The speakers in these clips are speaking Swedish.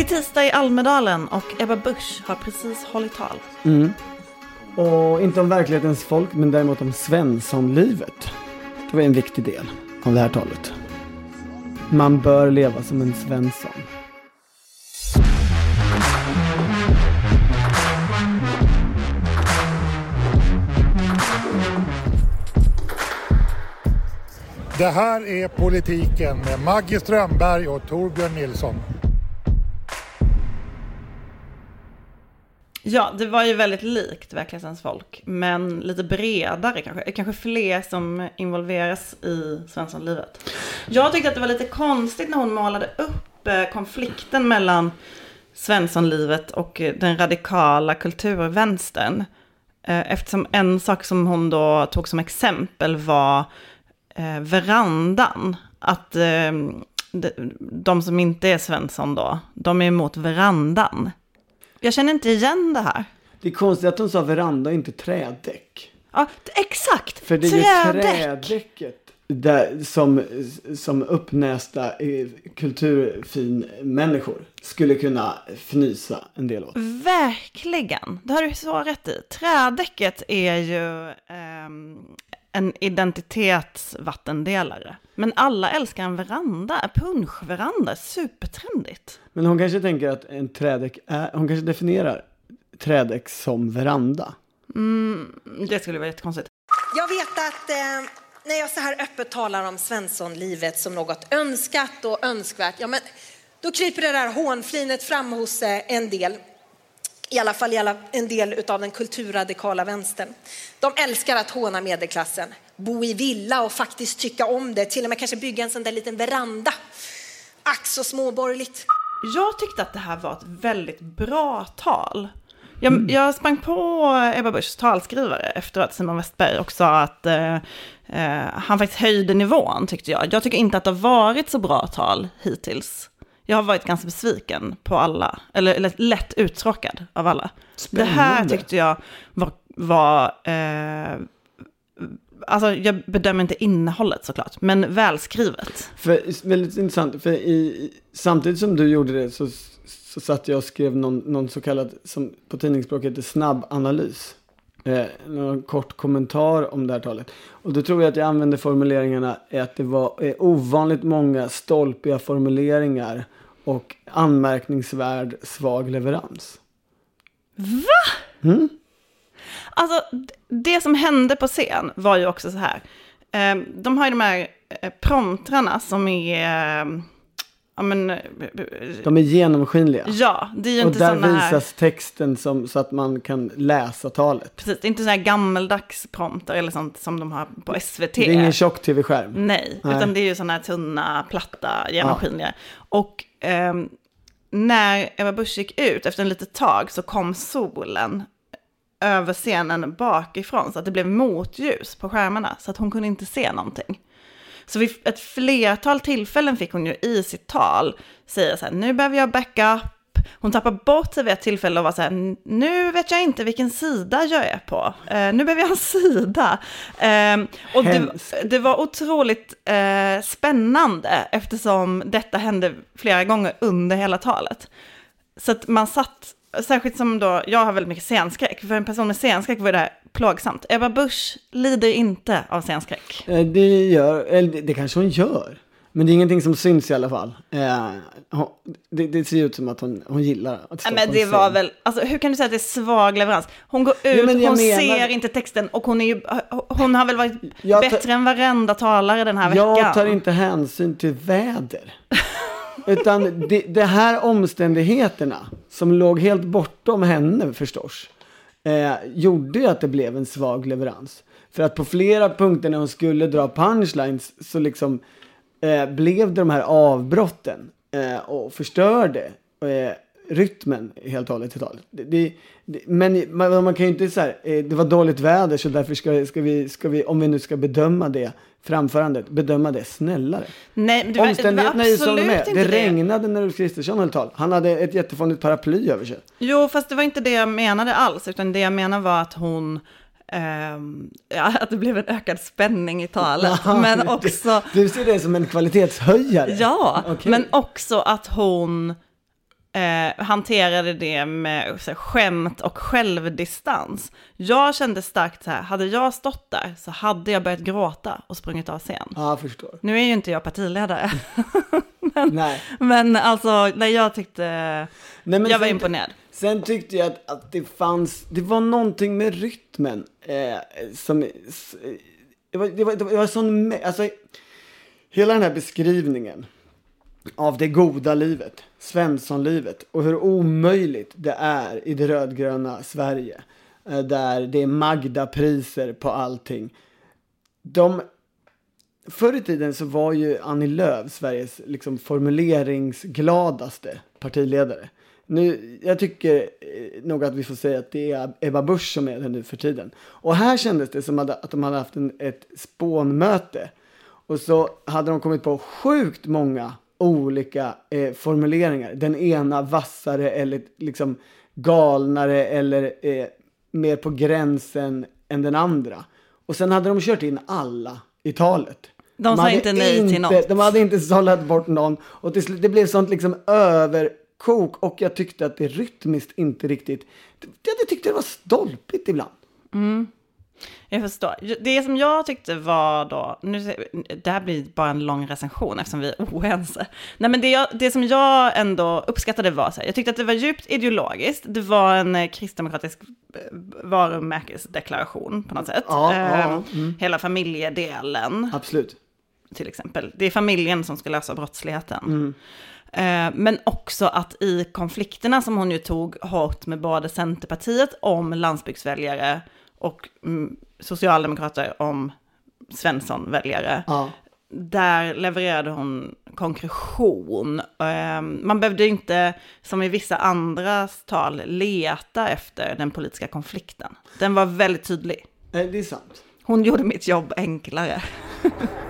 Det är tisdag i Almedalen och Ebba Busch har precis hållit tal. Mm. Och inte om verklighetens folk, men däremot om Svenssonlivet. Det var en viktig del av det här talet. Man bör leva som en Svensson. Det här är Politiken med Maggie Strömberg och Torbjörn Nilsson. Ja, det var ju väldigt likt verklighetens folk, men lite bredare kanske. Eh, kanske fler som involveras i Svenssonlivet. Jag tyckte att det var lite konstigt när hon målade upp eh, konflikten mellan Svenssonlivet och eh, den radikala kulturvänstern. Eftersom en sak som hon då tog som exempel var verandan. Att de som inte är Svensson då, de är emot verandan. Jag känner inte igen det här. Det är konstigt att hon sa veranda och inte trädäck. Ja, exakt. För det är ju Trädäck. trädäcket där, som, som uppnästa eh, kulturfin-människor skulle kunna fnysa en del åt. Verkligen. Det har du så rätt i. Trädäcket är ju ehm, en identitetsvattendelare. Men alla älskar en veranda, en punschveranda, supertrendigt. Men hon kanske tänker att en trädäck är, hon kanske definierar trädäck som veranda. Det skulle vara jättekonstigt. Jag vet att eh, när jag så här öppet talar om Svenssonlivet som något önskat och önskvärt, ja men då kryper det där hånflinet fram hos eh, en del. I alla fall i alla, en del av den kulturradikala vänstern. De älskar att håna medelklassen, bo i villa och faktiskt tycka om det, till och med kanske bygga en sån där liten veranda. Ack så småborgerligt. Jag tyckte att det här var ett väldigt bra tal. Jag, jag sprang på Ebba Buschs talskrivare efteråt, Simon Westberg, och sa att eh, eh, han faktiskt höjde nivån tyckte jag. Jag tycker inte att det har varit så bra tal hittills. Jag har varit ganska besviken på alla, eller, lätt uttråkad av alla. Det här Spännande. tyckte jag var, var eh, alltså jag bedömer inte innehållet såklart, men välskrivet. För, väldigt intressant, för i, samtidigt som du gjorde det så, så satt jag och skrev någon, någon så kallad, som på tidningsspråk heter snabb analys. Eh, någon kort kommentar om det här talet. Och då tror jag att jag använde formuleringarna att det var eh, ovanligt många stolpiga formuleringar och anmärkningsvärd svag leverans. Alltså, d- det som hände på scen var ju också så här. Eh, de har ju de här eh, promptrarna som är... Eh, ja, men... eh, De är genomskinliga. Ja, det är ju och inte där sådana här... visas texten som, så att man kan läsa talet. Precis, det är inte så här gammeldags prompter eller sånt som de har på SVT. Det är ingen tjock tv-skärm. Nej, Nej. utan det är ju sådana här tunna, platta, genomskinliga. Och ehm, när Eva Busch gick ut efter en litet tag så kom solen över scenen bakifrån så att det blev motljus på skärmarna så att hon kunde inte se någonting. Så vid ett flertal tillfällen fick hon ju i sitt tal säga så här, nu behöver jag backa upp. Hon tappar bort sig vid ett tillfälle och var så här, nu vet jag inte vilken sida jag är på. Eh, nu behöver jag en sida. Eh, och det, det var otroligt eh, spännande eftersom detta hände flera gånger under hela talet. Så att man satt, särskilt som då, jag har väldigt mycket scenskräck, för en person med scenskräck var det här plågsamt. Ebba Busch lider inte av scenskräck. Eh, Det gör, eller det, kanske hon gör. Men det är ingenting som syns i alla fall. Eh, hon, det, det ser ut som att hon, hon gillar att stå Nej, men det en var scen. väl, alltså hur kan du säga att det är svag leverans? Hon går ut, men jag hon menar- ser inte texten och hon är ju, hon har väl varit Jag tar- bättre än varenda talare den här veckan. Jag tar inte hänsyn till väder. Utan det, det här omständigheterna som låg helt bortom henne förstås. Eh, gjorde ju att det blev en svag leverans. För att på flera punkter när hon skulle dra punchlines så liksom eh, blev det de här avbrotten eh, och förstörde eh, rytmen helt och hållet i talet. Det, det, det, men man, man kan ju inte säga eh, det var dåligt väder så därför ska, ska, vi, ska vi, om vi nu ska bedöma det framförandet, bedöma det snällare. Nej, men det var, det var Omständigheterna är ju som de absolut är. Det det. regnade när Ulf Kristersson höll tal. Han hade ett jättefånigt paraply över sig. Jo, fast det var inte det jag menade alls, utan det jag menade var att hon, ehm, ja, att det blev en ökad spänning i talet, men också, Du ser det som en kvalitetshöjare? ja, Okej. men också att hon eh, hanterade det med så här, skämt och självdistans. Jag kände starkt så här, hade jag stått där så hade jag börjat gråta och sprungit av scen. Ja, jag förstår. Nu är ju inte jag partiledare, Nej. men alltså, nej, jag tyckte, Nej, men jag var sen- imponerad. Sen tyckte jag att, att det fanns, det var någonting med rytmen eh, som, eh, det var, det var, det var sån, mä- alltså hela den här beskrivningen av det goda livet, Svenssonlivet och hur omöjligt det är i det rödgröna Sverige. Eh, där det är Magda-priser på allting. De, förr i tiden så var ju Annie Lööf Sveriges liksom formuleringsgladaste partiledare. Nu, jag tycker eh, nog att vi får säga att det är Ebba Busch som är det nu för tiden. Och här kändes det som att, att de hade haft en, ett spånmöte. Och så hade de kommit på sjukt många olika eh, formuleringar. Den ena vassare eller liksom galnare eller eh, mer på gränsen än den andra. Och sen hade de kört in alla i talet. De sa hade inte nej till något. De hade inte sållat bort någon. Och till slut, det blev sånt liksom överkok. Och jag tyckte att det rytmiskt inte riktigt... Jag, tyckte det var stolpigt ibland. Jag förstår. Det som jag tyckte var då, nu, det här blir bara en lång recension eftersom vi är oense. Nej men det, jag, det som jag ändå uppskattade var så här, jag tyckte att det var djupt ideologiskt, det var en eh, kristdemokratisk eh, varumärkesdeklaration på något sätt. Ja, ja, Eh, mm. Hela familjedelen Absolut. till exempel. Det är familjen som ska lösa brottsligheten. Eh, Men också att i konflikterna som hon ju tog hårt med både Centerpartiet om landsbygdsväljare och mm, Socialdemokrater om Svensson-väljare. Ja. Där levererade hon konkretion. Eh, Man behövde inte, som i vissa andras tal, leta efter den politiska konflikten. Den var väldigt tydlig. Nej, det är sant. Hon gjorde mitt jobb enklare.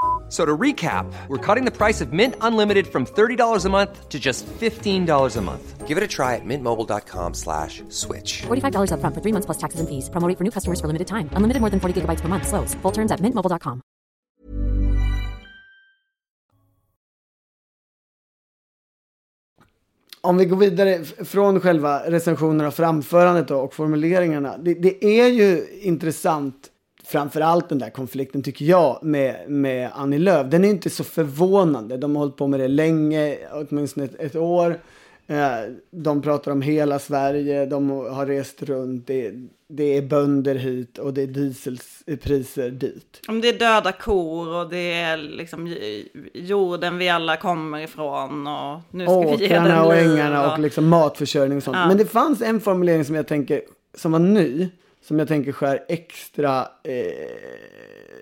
F- So to recap, we're cutting the price of Mint Unlimited from $30 a month to just $15 a month. Give it a try at mintmobile.com slash switch. $45 upfront for three months plus taxes and fees. Promo for new customers for limited time. Unlimited more than 40 gigabytes per month. Slows. Full terms at mintmobile.com. Om vi går vidare från själva recensionerna och framförandet och formuleringarna. Det, det är ju intressant, framförallt den där konflikten tycker jag med, med Annie Lööf. Den är inte så förvånande. De har hållit på med det länge, åtminstone ett, ett år. Eh, De pratar om hela Sverige, de har rest runt, det, det är bönder hit och det är dieselpriser dit. Om det är döda kor och det är liksom jorden vi alla kommer ifrån och nu ska vi ge den Åkrarna och ängarna och liksom matförsörjning och sånt. Ja. Men det fanns en formulering som jag tänker, som var ny, som jag tänker skär extra eh,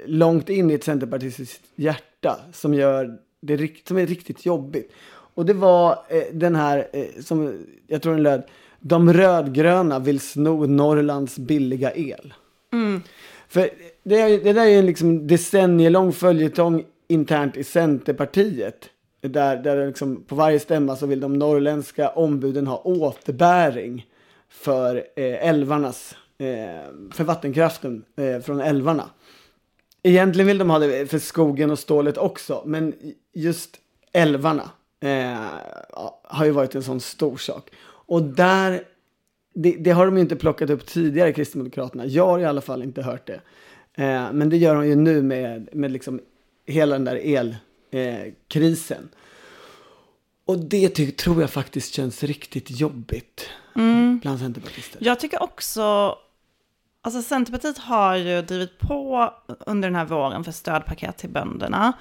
långt in i ett centerpartistiskt hjärta, som gör det som är riktigt jobbigt. Och det var eh, den här, eh, som jag tror den löd, de rödgröna vill sno Norrlands billiga el. För det, är, det där är en liksom decennielång följetong internt i Centerpartiet. Där, där liksom, på varje stämma så vill de norrländska ombuden ha återbäring för eh, älvarnas, för vattenkraften eh, från älvarna. Egentligen vill de ha det för skogen och stålet också, men just älvarna eh, har ju varit en sån stor sak. Och där, det, det har de ju inte plockat upp tidigare, Kristdemokraterna. Jag har i alla fall inte hört det. Eh, men det gör de ju nu med, med liksom hela den där elkrisen. Eh, krisen. och det ty- tror jag faktiskt känns riktigt jobbigt bland centerpartister. Jag tycker också, alltså Centerpartiet har ju drivit på under den här våren för stödpaket till bönderna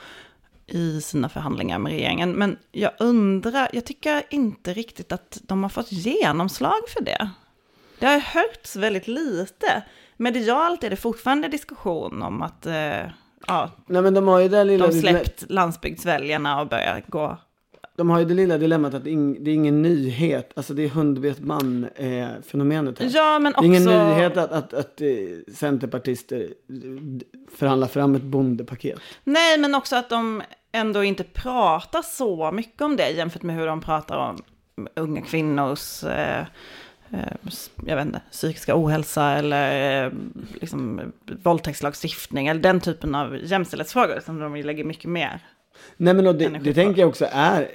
i sina förhandlingar med regeringen. Men jag undrar, jag tycker inte riktigt att de har fått genomslag för det. Det har hörts väldigt lite. Medialt är det fortfarande diskussion om att eh, ja, Nej men de har ju det lilla, de släppt landsbygdsväljarna och börjat gå. De har ju det lilla dilemmat att det är ingen nyhet. Alltså det är hundvet man eh, fenomenet här. Ja, men Det är ingen också... nyhet att, att, att eh, centerpartister eh, förhandlar fram ett bondepaket. Nej, men också att de ändå inte pratar så mycket om det jämfört med hur de pratar om unga kvinnors, eh, jag vet inte, psykiska ohälsa eller liksom, våldtäktslagstiftning eller den typen av jämställdhetsfrågor som de lägger mycket mer. Nej men och det, det tänker jag också är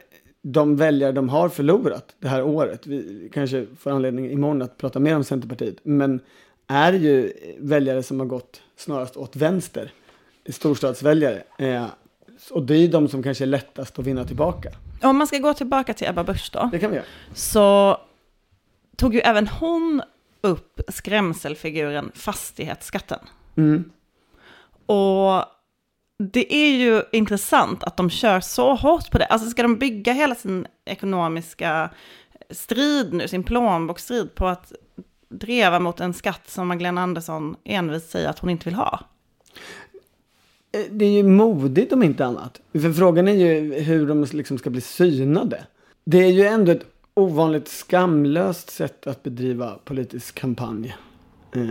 de väljare de har förlorat det här året. Vi kanske får anledning imorgon att prata mer om Centerpartiet. Men är ju väljare som har gått snarast åt vänster. Storstadsväljare. Eh, och det är de som kanske är lättast att vinna tillbaka. Om man ska gå tillbaka till Ebba Busch då, Det kan vi göra. så tog ju även hon upp skrämselfiguren fastighetsskatten. Mm. Och det är ju intressant att de kör så hårt på det. Alltså ska de bygga hela sin ekonomiska strid nu, sin plånboksstrid på att dreva mot en skatt som Magdalena Andersson envist säger att hon inte vill ha? Eh, det är ju modigt om inte annat. För frågan är ju hur de liksom ska bli synade. Det är ju ändå ett ovanligt skamlöst sätt att bedriva politisk kampanj. Eh,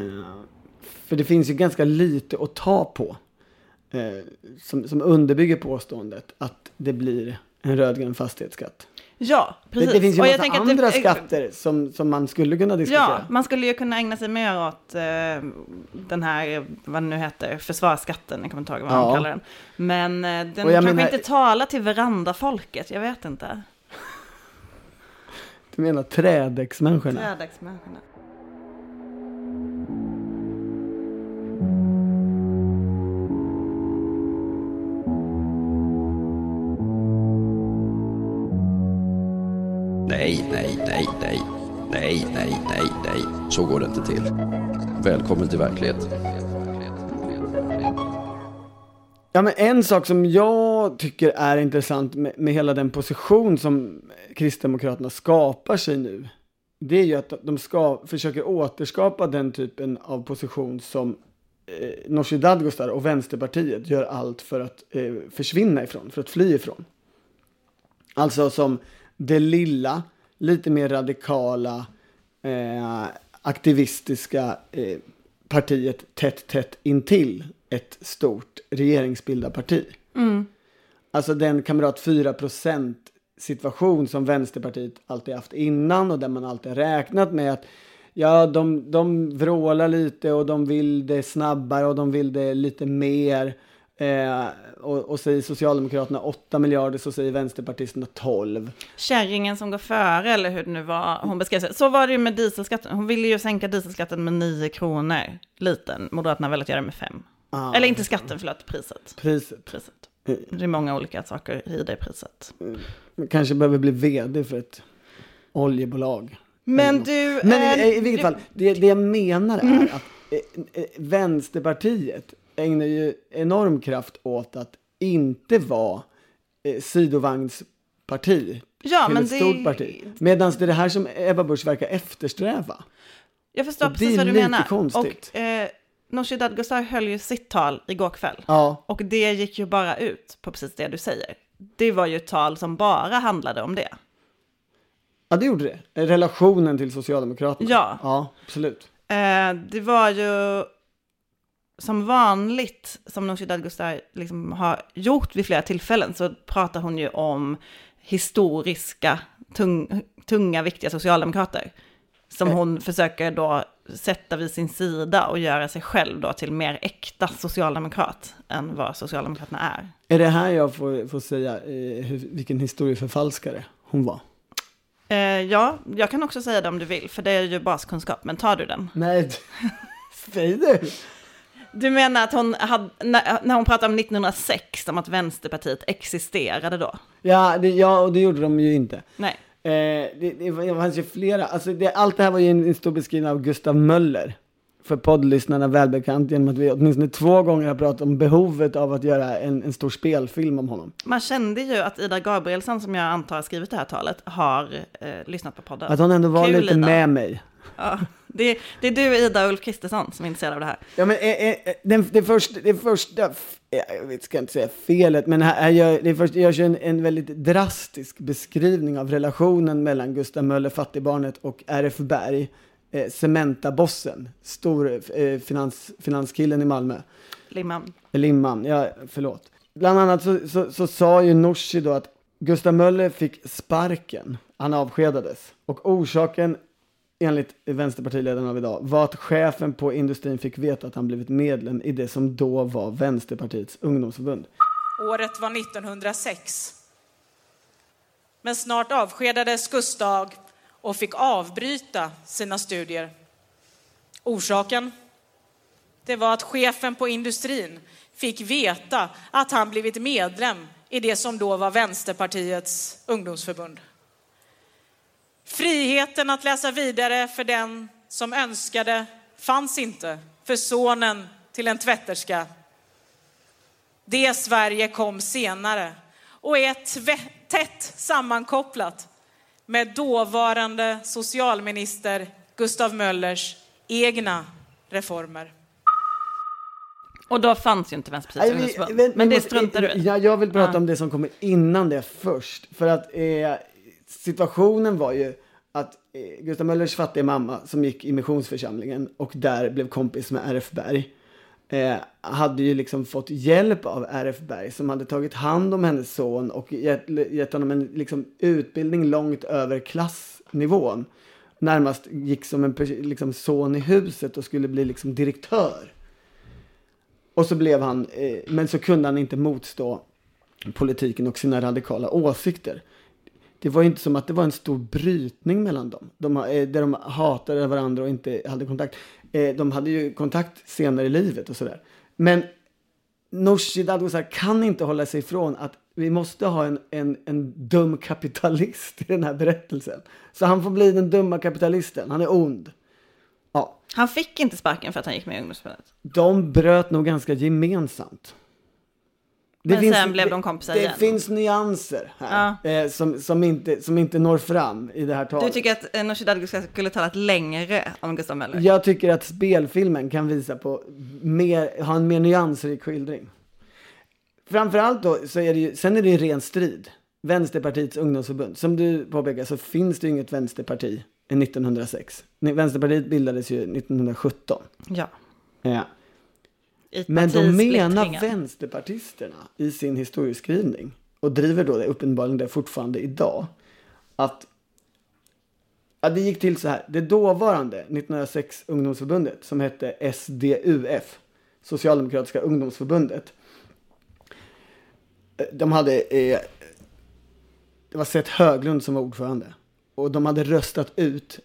för det finns ju ganska lite att ta på. Eh, som, som underbygger påståendet att det blir en rödgrön fastighetsskatt. Ja, Det, precis. det finns ju en jag massa andra det- skatter som, som man skulle kunna diskutera. Ja, man skulle ju kunna ägna sig mer åt eh, den här, vad det nu heter, försvarsskatten, jag kommer inte ihåg vad Ja. de kallar den. Men eh, den kanske menar- inte talar till verandafolket, jag vet inte. Du menar trädäcksmänniskorna? Trädäcksmänniskorna. Så går det inte till. Välkommen till verkligheten. Ja, men en sak som jag tycker är intressant med, med hela den position som Kristdemokraterna skapar sig nu. Det är ju att de ska, försöker återskapa den typen av position som eh, Nooshi Dadgostar och Vänsterpartiet gör allt för att eh, försvinna ifrån, för att fly ifrån. Alltså som det lilla, lite mer radikala, eh, aktivistiska eh, partiet tätt, tätt intill ett stort regeringsbildarparti. Alltså den kamrat 4% situation som Vänsterpartiet alltid haft innan och där man alltid räknat med att ja, de, de vrålar lite och de vill det snabbare och de vill det lite mer. Eh, och, och säger Socialdemokraterna 8 miljarder så säger Vänsterpartisterna 12. Kärringen som går före, eller hur det nu var hon beskrev sig. Så var det ju med dieselskatten. Hon ville ju sänka dieselskatten med 9 kronor liten. Moderaterna väljer att göra det med 5. Ah. Eller inte skatten, förlåt, priset. Priset. priset. Det är många olika saker i det priset. Man kanske behöver bli vd för ett oljebolag. Men du... Men eh, i, i vilket du- fall, det, det jag menar är att eh, eh, Vänsterpartiet ägnar ju enorm kraft åt att inte vara eh, sidovagnsparti Ja, till men ett det- stort parti. Medan det är det här som Ebba Busch verkar eftersträva. Jag förstår Och det precis är vad du lite menar. konstigt. Och eh, Nooshi Dadgostar höll ju sitt tal igår kväll. Ja, Och det gick ju bara ut på precis det du säger. Det var ju ett tal som bara handlade om det. ja det gjorde det. Relationen till Socialdemokraterna. Ja. Ja, absolut. Eh, det var ju som vanligt, som Nooshi Dadgostar liksom har gjort vid flera tillfällen, så pratar hon ju om historiska, tung, tunga, viktiga socialdemokrater. Som Eh. hon försöker då sätta vid sin sida och göra sig själv då till mer äkta socialdemokrat än vad Socialdemokraterna är. Är det här jag får, får säga eh, hur, vilken historieförfalskare hon var? Eh, ja, jag kan också säga det om du vill, för det är ju baskunskap, men tar du den? Nej, säg du. Du menar att hon hade, när, hon pratar om 1906, om att Vänsterpartiet existerade då? Ja, det, ja, och det gjorde de ju inte. Nej. Eh, det, det fanns ju flera, alltså det, allt det här var ju en, en stor beskrivning av Gustav Möller. För poddlyssnarna välbekant genom att vi åtminstone två gånger har pratat om behovet av att göra en, en stor spelfilm om honom. Man kände ju att Ida Gabrielsson, som jag antar har skrivit det här talet, har eh, lyssnat på podden. Att hon ändå var Kul, lite Ida. med mig. Ja. Det, det är du, Ida och Ulf Kristersson som är intresserade av det här. Ja, men eh, eh, den, det, första, det första, f- jag vet, ska inte säga felet, men här, gör, det första, görs en, en väldigt drastisk beskrivning av relationen mellan Gustav Möller, fattigbarnet, och RF Berg, eh, Cementa-bossen, stor eh, finans, finanskillen i Malmö. Limman. Limman, ja, förlåt. Bland annat så, så, så sa ju Nooshi då att Gustav Möller fick sparken, han avskedades. Och orsaken, enligt vänsterpartiledaren av idag, var att chefen på industrin fick veta att han blivit medlem i det som då var Vänsterpartiets ungdomsförbund. Året var 1906. Men snart avskedades Gustav och fick avbryta sina studier. Orsaken? Det var att chefen på industrin fick veta att han blivit medlem i det som då var Vänsterpartiets ungdomsförbund. Friheten att läsa vidare för den som önskade fanns inte för sonen till en tvätterska det Sverige kom senare och är tätt sammankopplat med dåvarande socialminister Gustav Möllers egna reformer. Och då fanns ju inte vänta, Men vi det struntar du i. Ja, jag vill prata Ja. om det som kommer innan det först. För att eh, situationen var ju att eh, Gustav Möllers fattiga mamma som gick i missionsförsamlingen och där blev kompis med RF Berg. Eh, hade ju liksom fått hjälp av RF Berg som hade tagit hand om hennes son och gett, gett honom en liksom, utbildning långt över klassnivån. Närmast gick som en liksom, son i huset och skulle bli liksom direktör. Och så blev han, eh, men så kunde han inte motstå politiken och sina radikala åsikter. Det var inte som att det var en stor brytning mellan dem. De, eh, där de hatade varandra och inte hade kontakt. Eh, de hade ju kontakt senare i livet och sådär. Men Nooshi Dadgostar kan inte hålla sig ifrån att vi måste ha en, en, en dum kapitalist i den här berättelsen. Så han får bli den dumma kapitalisten. Han är ond. Ja, Han fick inte sparken för att han gick med i ungdomsförbundet. de bröt nog ganska gemensamt. Men sen blev de kompisar det, igen. Det finns nyanser här eh, som, som, inte, som inte når fram i det här talet. Du tycker att eh, Nooshi Dadgostar skulle talat längre om Gustav Möller? Jag tycker att spelfilmen kan visa på mer, ha en mer nyansrik skildring. Framförallt då, så är det ju, sen är det ju ren strid. Vänsterpartiets ungdomsförbund. Som du påpekar så finns det ju inget vänsterparti än 1906. Nej, Vänsterpartiet bildades ju 1917. Ja. Ja. I Men de menar vänsterpartisterna i sin historieskrivning och driver då det uppenbarligen det fortfarande idag. Att ja, det gick till så här. Det dåvarande 1906 ungdomsförbundet som hette SDUF, Socialdemokratiska ungdomsförbundet. eh, De hade, eh, det var Seth Höglund som var ordförande. Och de hade röstat ut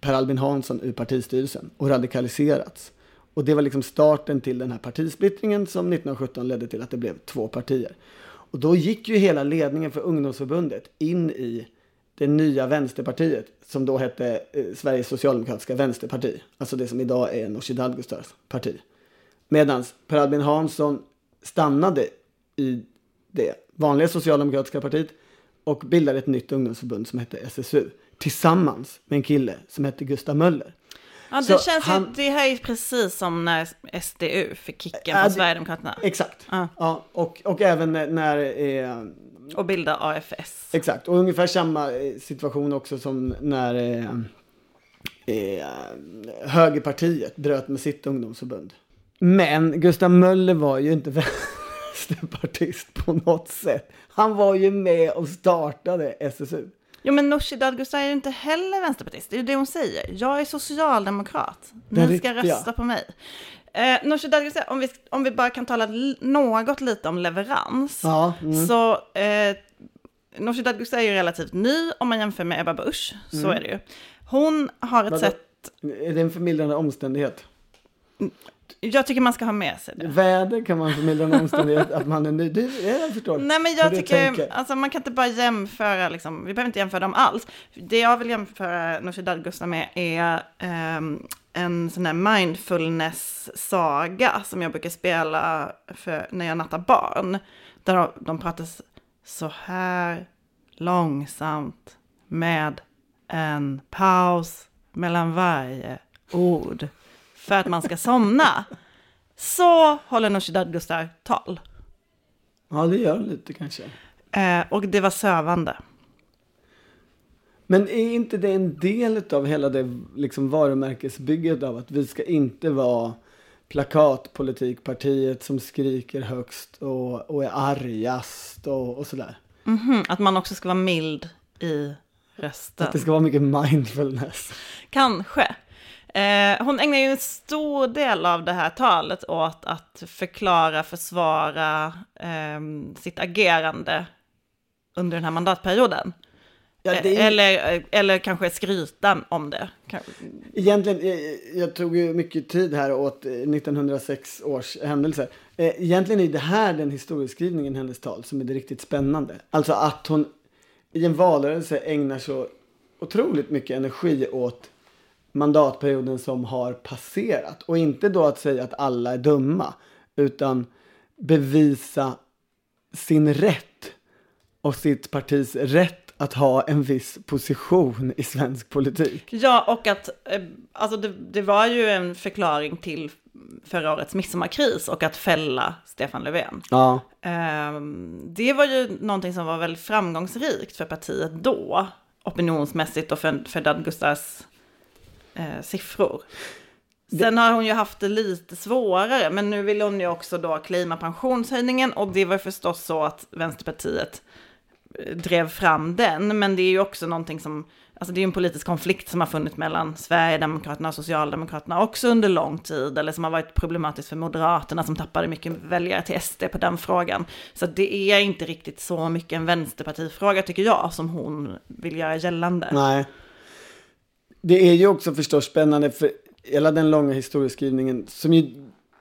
Per Albin Hansson ur partistyrelsen och radikaliserats. Och det var liksom starten till den här partisplittringen som 1917 ledde till att det blev två partier. Och då gick ju hela ledningen för ungdomsförbundet in i det nya vänsterpartiet som då hette eh, Sveriges socialdemokratiska vänsterparti. Alltså det som idag är Nooshi Dadgostars parti. Medan Per Albin Hansson stannade i det vanliga socialdemokratiska partiet och bildade ett nytt ungdomsförbund som hette SSU tillsammans med en kille som hette Gustav Möller. Ja, det Så känns han- det här är precis som när SDU fick kicken från Sverigedemokraterna. Exakt. Ja. Ja, och, och även när, när eh, Och bilda AFS. Exakt, och ungefär samma eh, situation också som när eh, eh, högerpartiet bröt med sitt ungdomsförbund. Men Gustav Möller var ju inte vänsterpartist på något sätt. Han var ju med och startade SSU. Jo men Nooshi Dadgostar är ju inte heller vänsterpartist, det är ju det hon säger. Jag är socialdemokrat, ni ska riktiga. rösta på mig. Eh, Nooshi Dadgostar, om vi, om vi bara kan tala något lite om leverans. Ja, mm. Så eh, Nooshi Dadgostar är ju relativt ny om man jämför med Ebba Busch, så Mm. är det ju. Hon har ett Vadå? sätt, Är det en förmildrande omständighet? Jag tycker man ska ha med sig det. Väder kan man förmildra en omständighet att man är ny. Du, jag förstår Nej men jag tycker, alltså man kan inte bara jämföra, liksom, vi behöver inte jämföra dem alls. Det jag vill jämföra Nooshi Dadgostar med är ehm, en sån här mindfulness-saga som jag brukar spela för när jag nattar barn. Där de, de pratar så här långsamt med en paus mellan varje ord för att man ska somna. Så håller Nooshi Dadgostar tal. Ja, det gör lite kanske. Eh, och det var sövande. Men är inte det en del av hela det liksom varumärkesbygget av att vi ska inte vara plakatpolitikpartiet som skriker högst och, och är argast och, och sådär? Mhm, Att man också ska vara mild i rösten. Att det ska vara mycket mindfulness. Kanske. Eh, hon ägnar ju en stor del av det här talet åt att förklara, försvara eh, sitt agerande under den här mandatperioden. Ja, det eller, eller kanske skryta om det. Egentligen, eh, jag tog ju mycket tid här åt eh, 1906 års händelser. Eh, Egentligen är det här den historieskrivningen i hennes tal som är det riktigt spännande. Alltså att hon i en valrörelse ägnar så otroligt mycket energi åt mandatperioden som har passerat. Och inte då att säga att alla är dumma, utan bevisa sin rätt och sitt partis rätt att ha en viss position i svensk politik. Ja, och att eh, alltså det, det var ju en förklaring till förra årets midsommarkris och att fälla Stefan Löfven. Ja. Ehm, det var ju någonting som var väldigt framgångsrikt för partiet då, opinionsmässigt och för, för Dadgostars eh, siffror. Sen har hon ju haft det lite svårare, men nu vill hon ju också då klima pensionshöjningen och det var förstås så att Vänsterpartiet eh, drev fram den, men det är ju också någonting som, alltså det är ju en politisk konflikt som har funnits mellan Sverigedemokraterna och Socialdemokraterna också under lång tid, eller som har varit problematiskt för Moderaterna som tappade mycket väljare till SD på den frågan. Så det är inte riktigt så mycket en vänsterpartifråga tycker jag, som hon vill göra gällande. Nej. Det är ju också förstås spännande för hela den långa historieskrivningen som ju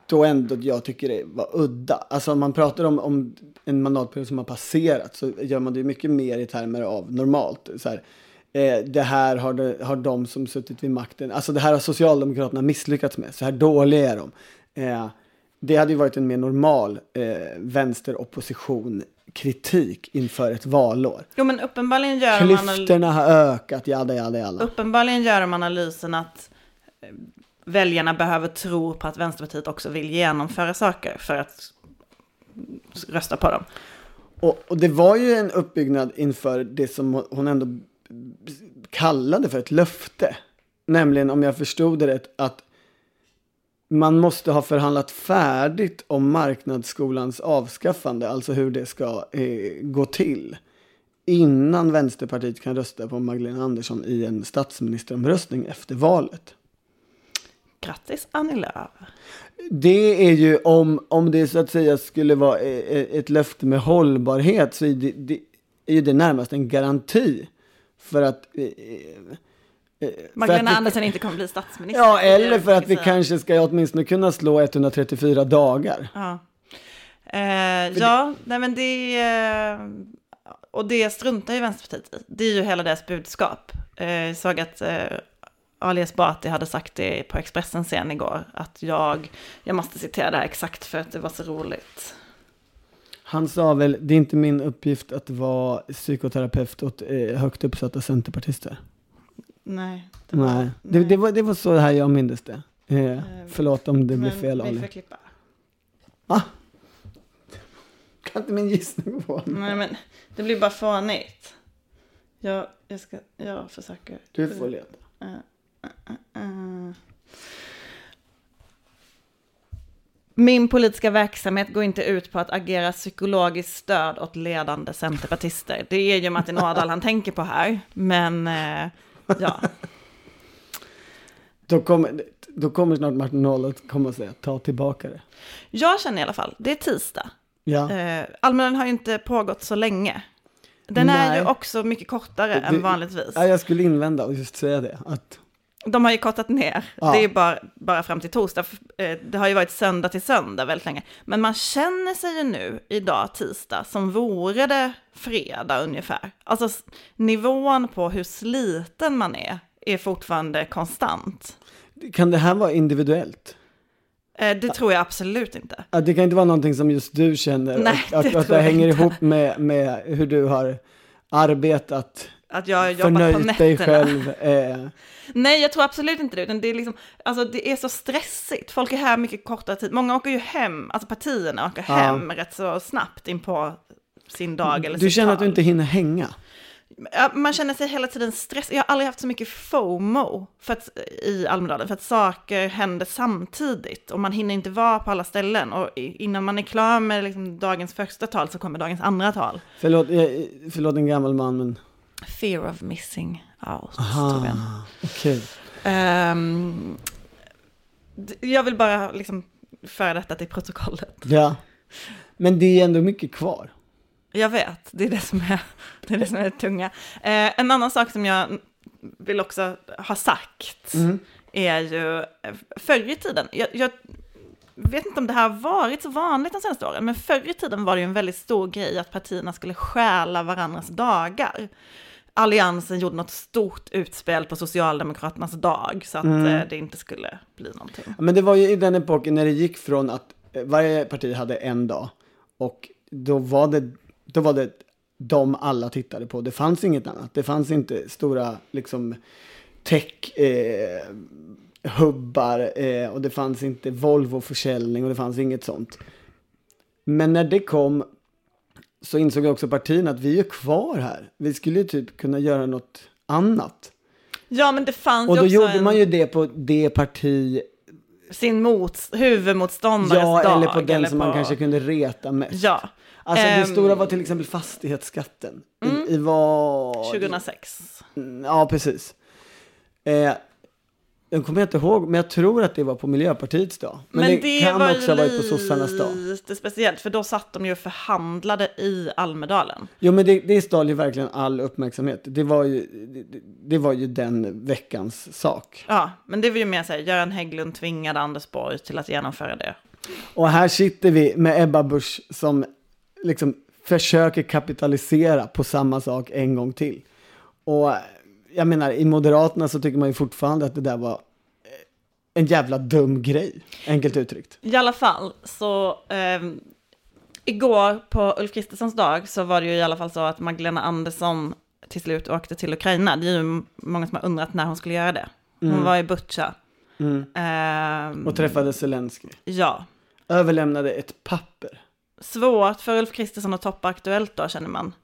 då ändå jag tycker det var udda. Alltså om man pratar om, om en mandatperiod som har passerat så gör man det ju mycket mer i termer av normalt. Så här, eh, det här har, det, har de som suttit vid makten, alltså det här har Socialdemokraterna misslyckats med, så här dåliga är de. Eh, det hade ju varit en mer normal eh, vänsteropposition kritik inför ett valår. Jo men uppenbarligen gör Klyftorna har ökat, jada jada jada. Uppenbarligen gör de analysen att eh, väljarna behöver tro på att Vänsterpartiet också vill genomföra saker för att rösta på dem. Och, och det var ju en uppbyggnad inför det som hon ändå kallade för ett löfte. Nämligen, om jag förstod det rätt, att man måste ha förhandlat färdigt om marknadsskolans avskaffande, alltså hur det ska eh, gå till, innan Vänsterpartiet kan rösta på Magdalena Andersson i en statsministeromröstning efter valet. Grattis Annie Lööf. Det är ju om, om det så att säga skulle vara eh, eh, ett löfte med hållbarhet så är det, det, är det närmast en garanti för att... eh, eh, Magdalena att vi- Andersson inte kommer bli statsminister. Ja, är eller för att vi kanske ska åtminstone kunna slå 134 dagar. Ja, eh, ja nej men det... Eh, och det struntar ju Vänsterpartiet i. Det är ju hela deras budskap. Eh, jag såg att eh, Ali Esbati hade sagt det på Expressen sen igår. Att jag, jag måste citera det här exakt för att det var så roligt. Han sa väl, det är inte min uppgift att vara psykoterapeut åt eh, högt uppsatta centerpartister. Nej. det var- Nej, det, det, var, det var så här jag mindes det. Eh, förlåt om det blev Men fel Vi Ali. får klippa. Va? Kan inte min gissning på Nej men det blir bara fånigt. Jag, jag ska, jag försöker. Du får leta. Uh. Min politiska verksamhet går inte ut på att agera psykologiskt stöd åt ledande centerpartister. Det är ju Martin Ådahl han tänker på här. Men eh, ja, Då kommer, då kommer snart Martin Åhl att komma och säga ta tillbaka det. jag känner i alla fall, det är tisdag. Ja. Eh, Almedalen har ju inte pågått så länge. Den är Nej. ju också mycket kortare än vanligtvis. Ja, jag skulle invända och just säga det. Att, De har ju kortat ner. Ja. Det är bara, bara fram till torsdag. Eh, Det har ju varit söndag till söndag väldigt länge. Men man känner sig ju nu, idag tisdag, som vore det fredag ungefär. Alltså nivån på hur sliten man är, är fortfarande konstant. kan det här vara individuellt? Eh, Det tror jag absolut inte. Att det kan inte vara någonting som just du känner Nej, att, det att tror det hänger inte. ihop med, med hur du har arbetat att jag har jobbat på förnöjt dig nätterna. själv. Eh, Nej, jag tror absolut inte det. Utan det, är liksom, alltså, det är så stressigt. Folk är här mycket kortare tid. Många åker ju hem, alltså partierna åker Ja. hem rätt så snabbt in på sin dag eller du känner att tal. du inte hinner hänga. Man känner sig hela tiden stressad. Jag har aldrig haft så mycket FOMO för att, i Almedalen, för att saker händer samtidigt och man hinner inte vara på alla ställen. Och innan man är klar med liksom dagens första tal så kommer dagens andra tal. Förlåt, jag, förlåt en gammal man, men Fear of missing out, Aha. tror jag. okej. Ehm, d- jag vill bara liksom föra detta till protokollet. Ja. Men det är ändå mycket kvar. Jag vet, det är det som är det, är det, som är det tunga. Eh, en annan sak som jag vill också ha sagt Mm. är ju eh, förr i tiden, jag, jag vet inte om det här har varit så vanligt de senaste åren, men förr i tiden var det ju en väldigt stor grej att partierna skulle stjäla varandras dagar. Alliansen gjorde något stort utspel på Socialdemokraternas dag så att Mm. eh, det inte skulle bli någonting. Men det var ju i den epoken när det gick från att eh, varje parti hade en dag och då var det, då var det de alla tittade på. Det fanns inget annat. Det fanns inte stora liksom tech eh, hubbar eh, och det fanns inte Volvo-försäljning och det fanns inget sånt. Men när det kom så insåg också partierna att vi är kvar här. Vi skulle ju typ kunna göra något annat. Ja, men det fanns Och ju då också gjorde en, man ju det på det parti sin mot, huvudmotståndares Ja, dag. eller på den som man på- kanske kunde reta mest. Ja, Alltså det Ehm, stora var till exempel fastighetsskatten. Mm. I, i vad... 2006. Mm, Ja, precis. Eh, den kommer jag inte ihåg, men jag tror att det var på Miljöpartiets dag. Men, det, kan var också ha varit på sossarnas dag. lite speciellt, för då satt de ju och förhandlade i Almedalen. Jo, men det, det stal ju verkligen all uppmärksamhet. Det var ju, det, det var ju den veckans sak. Ja, men det var ju mer så här, Göran Hägglund tvingade Anders Borg till att genomföra det. Och här sitter vi med Ebba Busch som liksom försöker kapitalisera på samma sak en gång till. Och jag menar, i Moderaterna så tycker man ju fortfarande att det där var eh, en jävla dum grej, enkelt uttryckt. I alla fall, så ehm, igår på Ulf Kristerssons dag så var det ju i alla fall så att Magdalena Andersson till slut åkte till Ukraina. Det är ju många som har undrat när hon skulle göra det. Hon Mm. var i Butja. Mm. Ehm, Och träffade Zelensky. Ja. Överlämnade ett papper. Svårt för Ulf Kristersson att toppa Aktuellt då, känner man.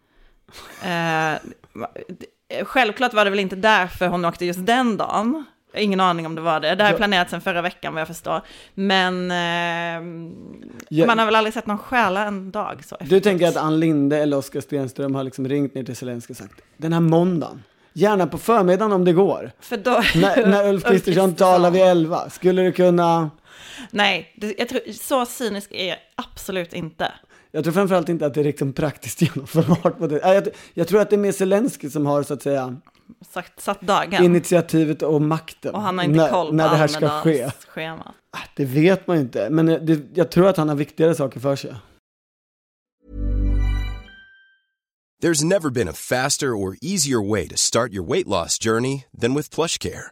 Eh, självklart var det väl inte därför hon åkte just den dagen. Ingen aning om det var det. Det här är planerat sedan förra veckan vad jag förstår. Men eh, Ja. man har väl aldrig sett någon stjäla en dag så. Du tänker att Ann Linde eller Oskar Stenström har liksom ringt ner till Zelensky och sagt den här måndagen, gärna på förmiddagen om det går. För då... när, när Ulf Kristersson talar vid elva, skulle du kunna... Nej, det, jag tror, så cynisk är jag absolut inte. Jag tror framförallt inte att det är liksom praktiskt genomförbart. På Jag, jag tror att det är mer Zelensky som har så att säga Sagt, satt dagen. initiativet och makten. och han har inte när, koll på när det här ska ske. Schema. Ah, Det vet man ju inte, men det, jag tror att han har viktigare saker för sig. There's never been a faster or easier way to start your weight loss journey than with PlushCare.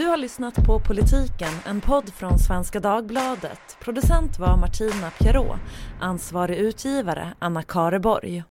Du har lyssnat på Politiken, en podd från Svenska Dagbladet. Producent var Martina Pierrot, ansvarig utgivare Anna Kareborg.